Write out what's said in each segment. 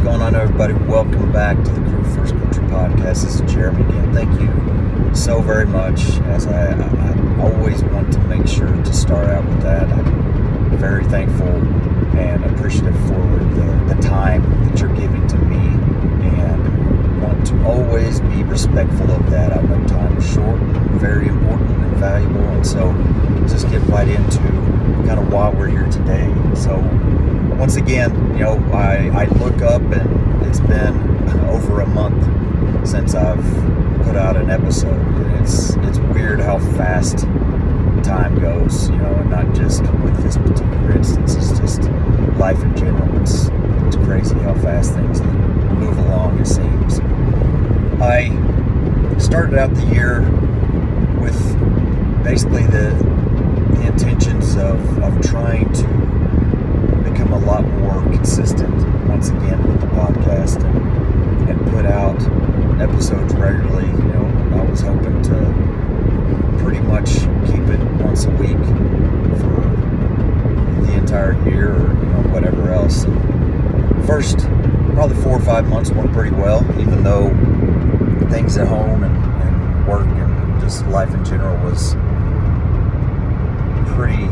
What's going on, everybody? Welcome back to the Crew First Country Podcast. This is Jeremy again. Thank you so very much. As I, I, I always want to make sure to start out with that. I'm very thankful and appreciative for the, the time that you're giving to me and want to always be respectful of that. I know time is short, very important and valuable, and so just get right into kind of why we're here today. So once again, you know, I, I look up and it's been over a month since I've put out an episode. And it's it's weird how fast time goes, you know, and not just with this particular instance. It's just life in general. It's it's crazy how fast things move along. It seems. I started out the year with basically the the intentions of, of trying to become a lot more consistent once again with the podcast and, and put out episodes regularly. You know, I was hoping to pretty much keep it once a week for the entire year or you know whatever else. And first, probably four or five months went pretty well, even though things at home and, and work and just life in general was pretty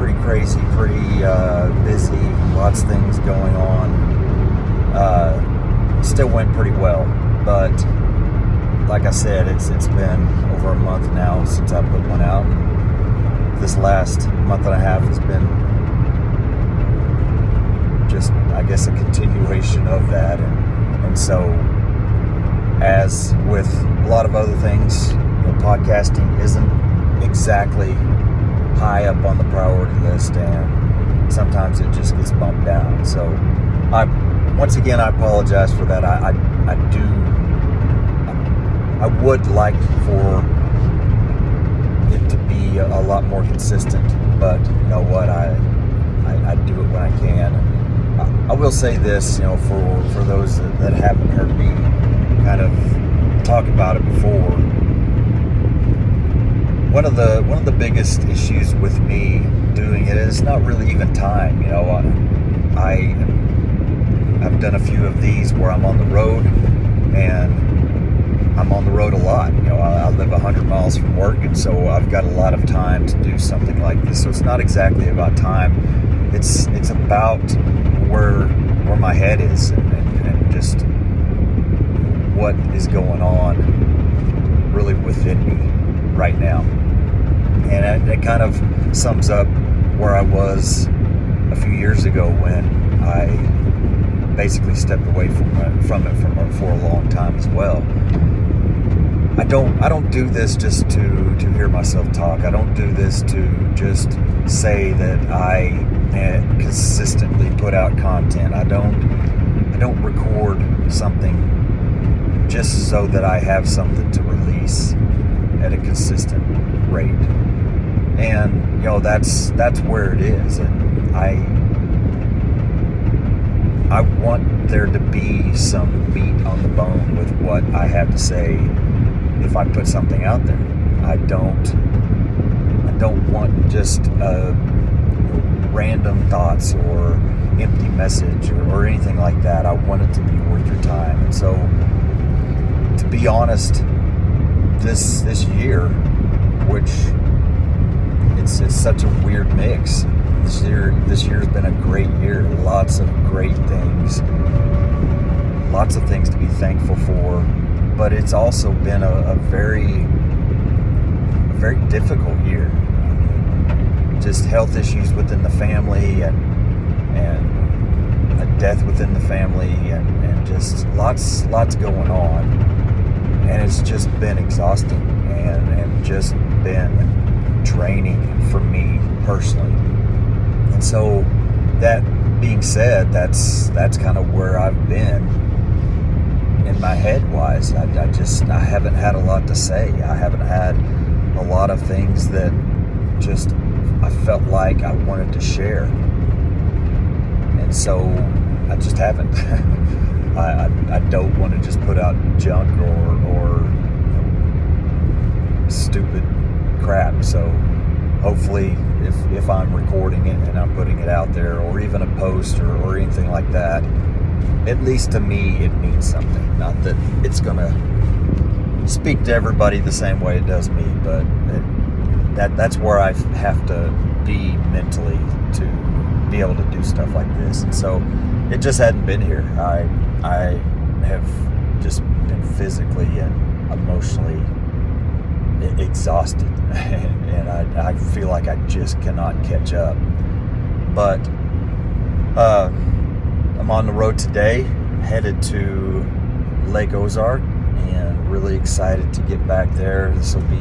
pretty crazy, pretty uh, busy, lots of things going on. Uh, still went pretty well, but like I said, it's it's been over a month now since I put one out. This last month and a half has been just, I guess, a continuation of that, and and so as with a lot of other things, podcasting isn't exactly high up on the priority list, and sometimes it just gets bumped down. So, I once again I apologize for that. I I, I do I would like for it to be a, lot more consistent, but you know what I I, I do it when I can. I, I, will say this, you know, for for those that, that haven't heard me kind of talk about it before one of the one of the biggest issues with me doing it is not really even time. You know, I, I have done a few of these where I'm on the road and I'm on the road a lot. You know, I, I live 100 miles from work, and so I've got a lot of time to do something like this. So it's not exactly about time. It's it's about where where my head is and, and, and just what is going on really within me right now and it, kind of sums up where I was a few years ago when I basically stepped away from it, from it from, for a long time as well. I don't I don't do this just to to hear myself talk. I don't do this to just say that I eh, consistently put out content. I don't I don't record something just so that I have something to release at a consistent rate and you know that's that's where it is. And i i want there to be some meat on the bone with what i have to say if i put something out there. I don't i don't want just uh, random thoughts or empty message or, or anything like that. I want it to be worth your time. And so to be honest this this year which it's it's such a weird mix. This year this year's been a great year. Lots of great things. Lots of things to be thankful for. But it's also been a, a very a very difficult year. Just health issues within the family and and a death within the family and, and just lots lots going on. And it's just been exhausting and, and just been draining for me personally. And so that being said, that's that's kind of where I've been in my head wise. I, I, just I haven't had a lot to say. I haven't had a lot of things that just I felt like I wanted to share. And so I just haven't. I, I, I, don't want to just put out junk or, or you know, stupid crap. So hopefully, if, if I'm recording it and I'm putting it out there, or even a post or, or anything like that, at least to me, it means something. Not that it's going to speak to everybody the same way it does me, but it, that that's where I have to be mentally to be able to do stuff like this. And so it just hadn't been here. I I have just been physically and emotionally exhausted, and I, I feel like I just cannot catch up. But uh, I'm on the road today, headed to Lake Ozark, and really excited to get back there. This will be,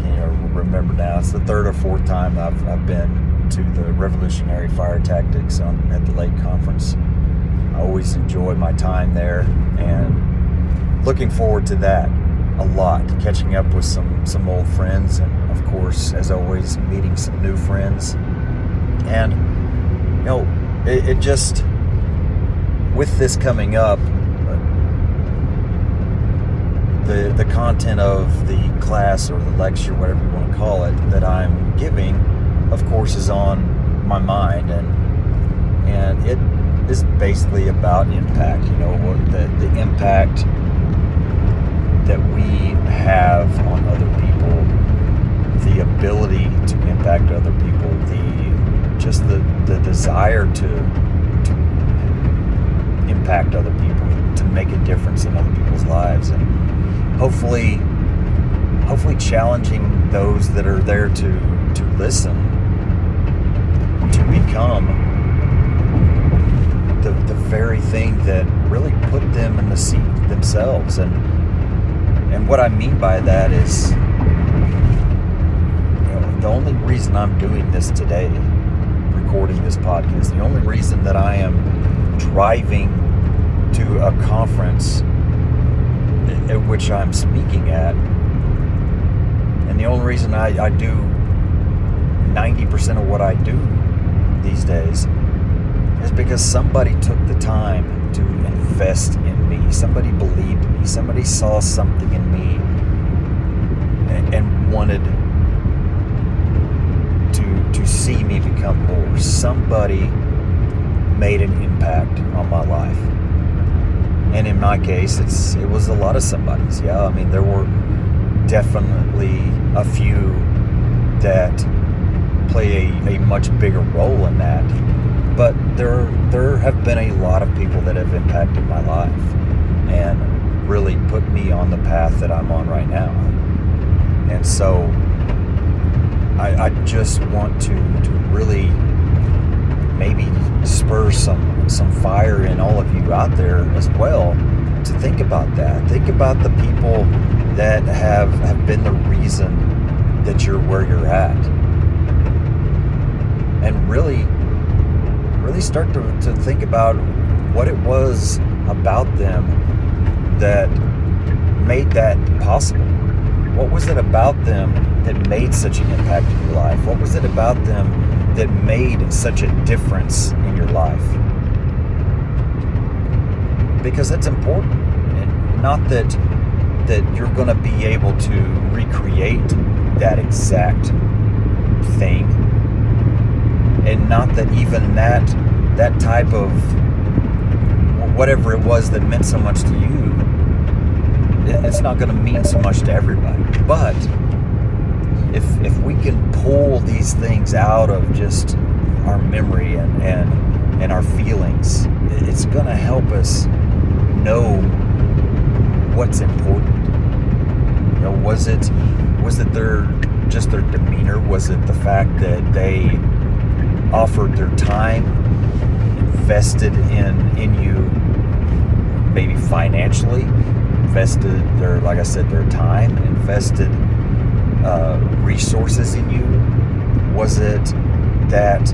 can you remember now, it's the third or fourth time I've, I've been to the Revolutionary Fire Tactics on, at the Lake Conference. I always enjoy my time there and looking forward to that a lot. Catching up with some some old friends, and of course, as always, meeting some new friends. And you know, it, it just with this coming up, the the content of the class or the lecture, whatever you want to call it, that I'm giving, of course, is on my mind, and and it is basically about impact. You know, the the impact that we have on other people, the ability to impact other people, the just the, the desire to to impact other people, to make a difference in other people's lives, and hopefully hopefully challenging those that are there to to listen to become the, the very thing that really put them in the seat themselves and and what I mean by that is you know, the only reason I'm doing this today, recording this podcast, the only reason that I am driving to a conference at which I'm speaking at, and the only reason I, I do 90% of what I do these days is because somebody took the time to invest in me. Somebody believed me. Somebody saw something in me and, and wanted to to see me become more. Somebody made an impact on my life. And in my case, it's it was a lot of somebody's. Yeah, I mean there were definitely a few that play a, a much bigger role in that but there there have been a lot of people that have impacted my life and really put me on the path that I'm on right now. And so I, I just want to to really maybe spur some some fire in all of you out there as well to think about that. Think about the people that have have been the reason that you're where you're at. And really really start to, to think about what it was about them that made that possible. What was it about them that made such an impact in your life? What was it about them that made such a difference in your life? Because that's important. And not that that you're going to be able to recreate that exact thing and not that even that that type of whatever it was that meant so much to you it's not going to mean so much to everybody. But if if we can pull these things out of just our memory and and and our feelings it's going to help us know what's important. You know was it was it their just their demeanor? Was it the fact that they offered their time, invested in in you, maybe financially, invested their, like I said, their time, invested uh, resources in you? Was it that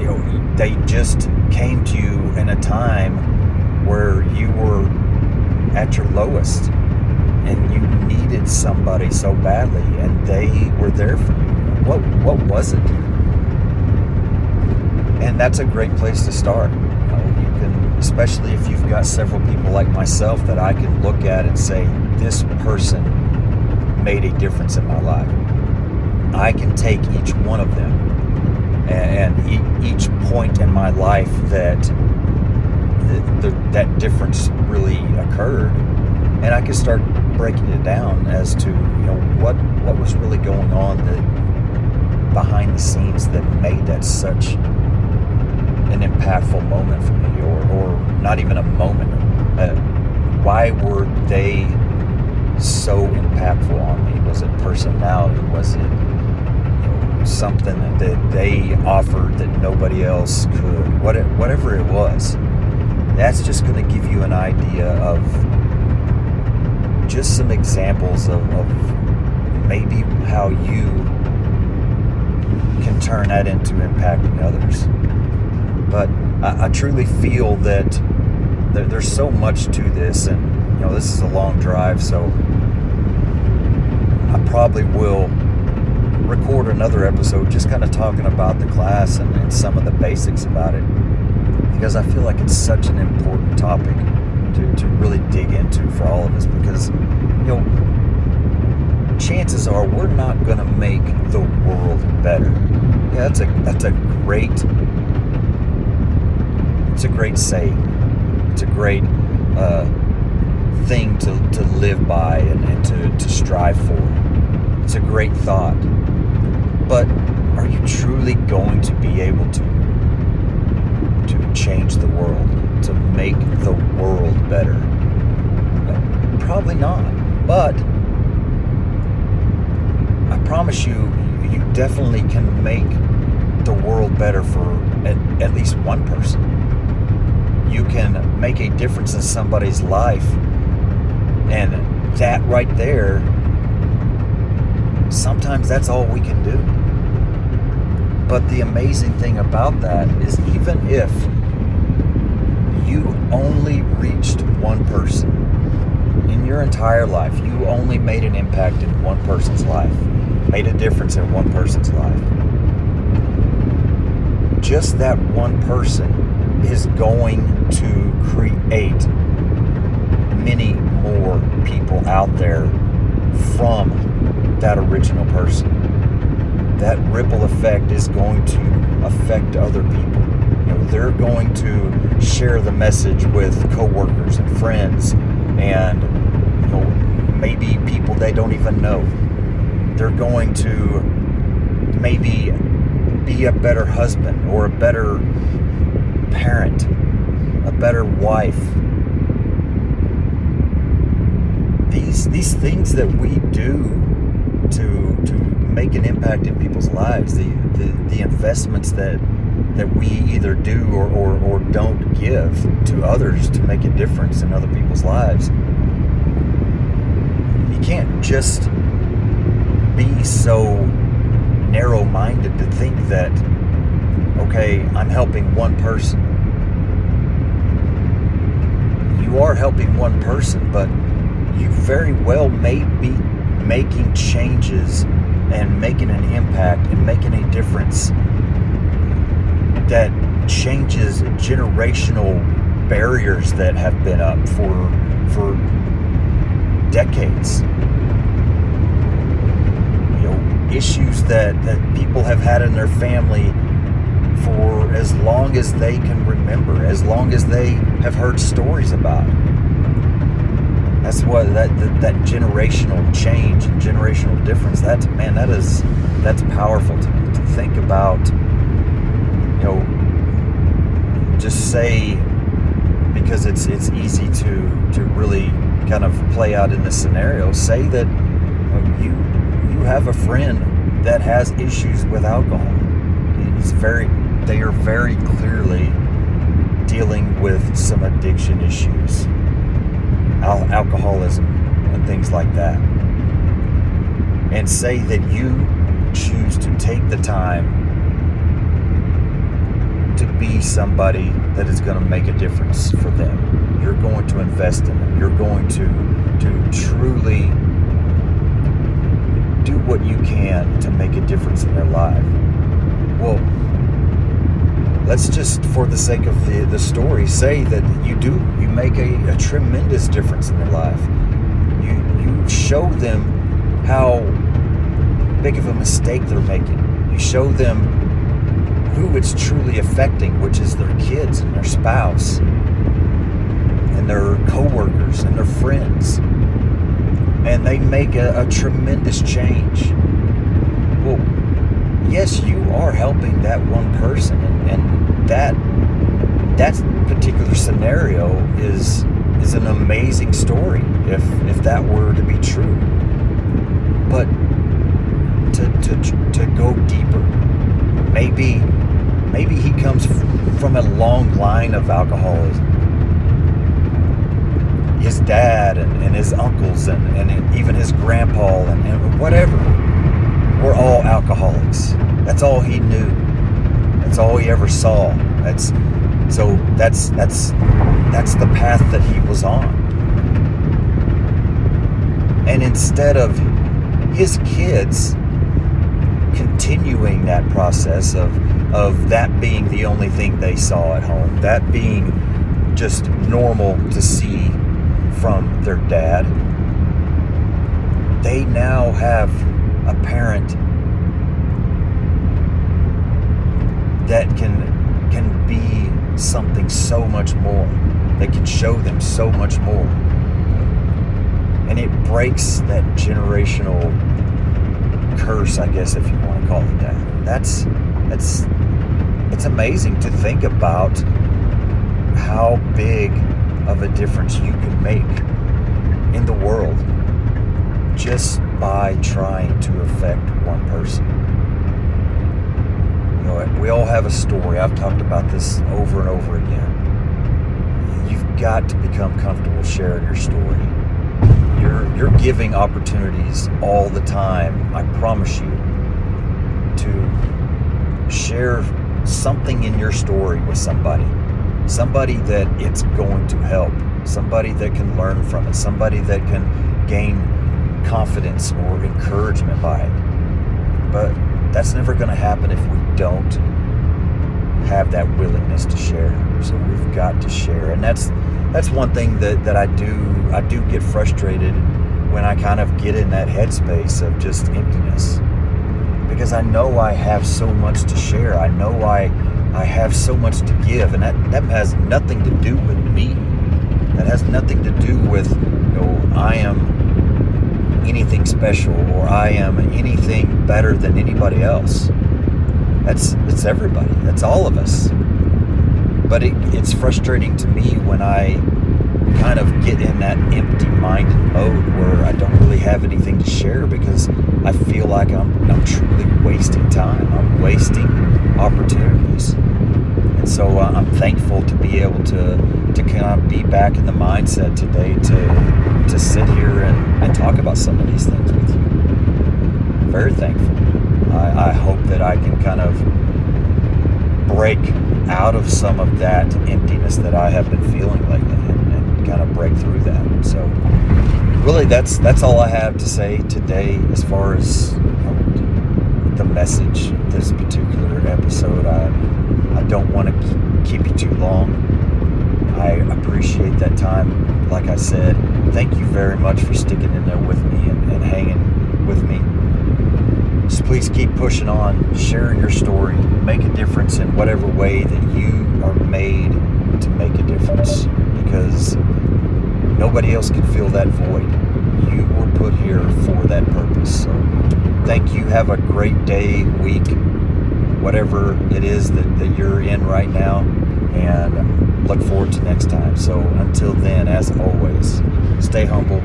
you know they just came to you in a time where you were at your lowest and you needed somebody so badly and they were there for you what what was it? And that's a great place to start. You, can, especially if you've got several people like myself that I can look at and say, this person made a difference in my life. I can take each one of them and, each point in my life that the, the, that difference really occurred, and I can start breaking it down as to you know what what was really going on that behind the scenes that made that such an impactful moment for me, or or not even a moment. Uh, why were they so impactful on me? Was it personality? Was it you know, something that they offered that nobody else could? What whatever it was, that's just going to give you an idea of just some examples of, of maybe how you can turn that into impacting others. But I, I truly feel that there, there's so much to this, and you know, this is a long drive, so I probably will record another episode just kind of talking about the class and, and some of the basics about it because I feel like it's such an important topic to, to really dig into for all of us because, you know, chances are we're not going to make the world better. Yeah, that's a that's a great it's a great saying. It's a great uh, thing to, to live by and, and to, to strive for. It's a great thought. But are you truly going to be able to to change the world, to make the world better? Probably not. But I promise you, you definitely can make the world better for at, at least one person. You can make a difference in somebody's life, and that right there, sometimes that's all we can do. But the amazing thing about that is, even if you only reached one person in your entire life, you only made an impact in one person's life, made a difference in one person's life, just that one person is going to create many more people out there from that original person that ripple effect is going to affect other people. You know, they're going to share the message with coworkers and friends and you know, maybe people they don't even know. They're going to maybe be a better husband or a better parent, a better wife. These these things that we do to to make an impact in people's lives, the, the, the investments that that we either do or, or, or don't give to others to make a difference in other people's lives. You can't just be so narrow minded to think that, okay, I'm helping one person. You are helping one person, but you very well may be making changes and making an impact and making a difference that changes generational barriers that have been up for for decades. Know, issues that, that people have had in their family for as long as they can remember, as long as they have heard stories about. That's what that, that that generational change and generational difference. That's man, that is that's powerful to me to think about. You know, just say because it's it's easy to to really kind of play out in this scenario. Say that you you have a friend that has issues with alcohol. It's very they are very clearly dealing with some addiction issues al- alcoholism and things like that. And say that you choose to take the time to be somebody that is going to make a difference for them. You're going to invest in them. You're going to to truly do what you can to make a difference in their life. Well, let's just, for the sake of the, the story, say that you do. You make a, a tremendous difference in their life. You, you show them how big of a mistake they're making. You show them who it's truly affecting, which is their kids and their spouse and their coworkers and their friends. And they make a, a tremendous change. Well, yes, you are helping that one person, and, and that that particular scenario is is an amazing story if if that were to be true. But to to to go deeper, maybe maybe he comes from a long line of alcoholism dad and, and his uncles and, and even his grandpa and, and whatever were all alcoholics. That's all he knew. That's all he ever saw. That's so that's that's that's the path that he was on. And instead of his kids continuing that process of of that being the only thing they saw at home, that being just normal to see from their dad. They now have a parent that can can be something so much more. That can show them so much more. And it breaks that generational curse, I guess if you want to call it that. That's that's it's amazing to think about how big of a difference you can make in the world just by trying to affect one person. You know, we all have a story. I've talked about this over and over again. You've got to become comfortable sharing your story. You're you're giving opportunities all the time. I promise you to share something in your story with somebody somebody that it's going to help, somebody that can learn from it, somebody that can gain confidence or encouragement by it. But that's never going to happen if we don't have that willingness to share. So we've got to share. And that's that's one thing that, that I do I do get frustrated when I kind of get in that headspace of just emptiness. Because I know I have so much to share. I know I I have so much to give, and that, that has nothing to do with me. That has nothing to do with, you know, I am anything special or I am anything better than anybody else. That's it's everybody. That's all of us. But it, it's frustrating to me when I kind of get in that empty-minded mode where I don't really have anything to share because I feel like I'm, I'm truly wasting time. I'm wasting opportunities. And so uh, I'm thankful to be able to to kind of be back in the mindset today to to sit here and, and talk about some of these things with you. Very thankful. I, I hope that I can kind of break out of some of that emptiness that I have been feeling lately and, and kind of break through that. So really that's that's all I have to say today as far as the message this particular episode. I I don't want to keep you too long. Appreciate that time. Like I said, thank you very much for sticking in there with me and, and hanging with me. Just please keep pushing on, share your story, make a difference in whatever way that you are made to make a difference because nobody else can fill that void. You were put here for that purpose. So thank you. Have a great day, week, whatever it is that, that you're in right now. And look forward to next time. So until then, as always, stay humble.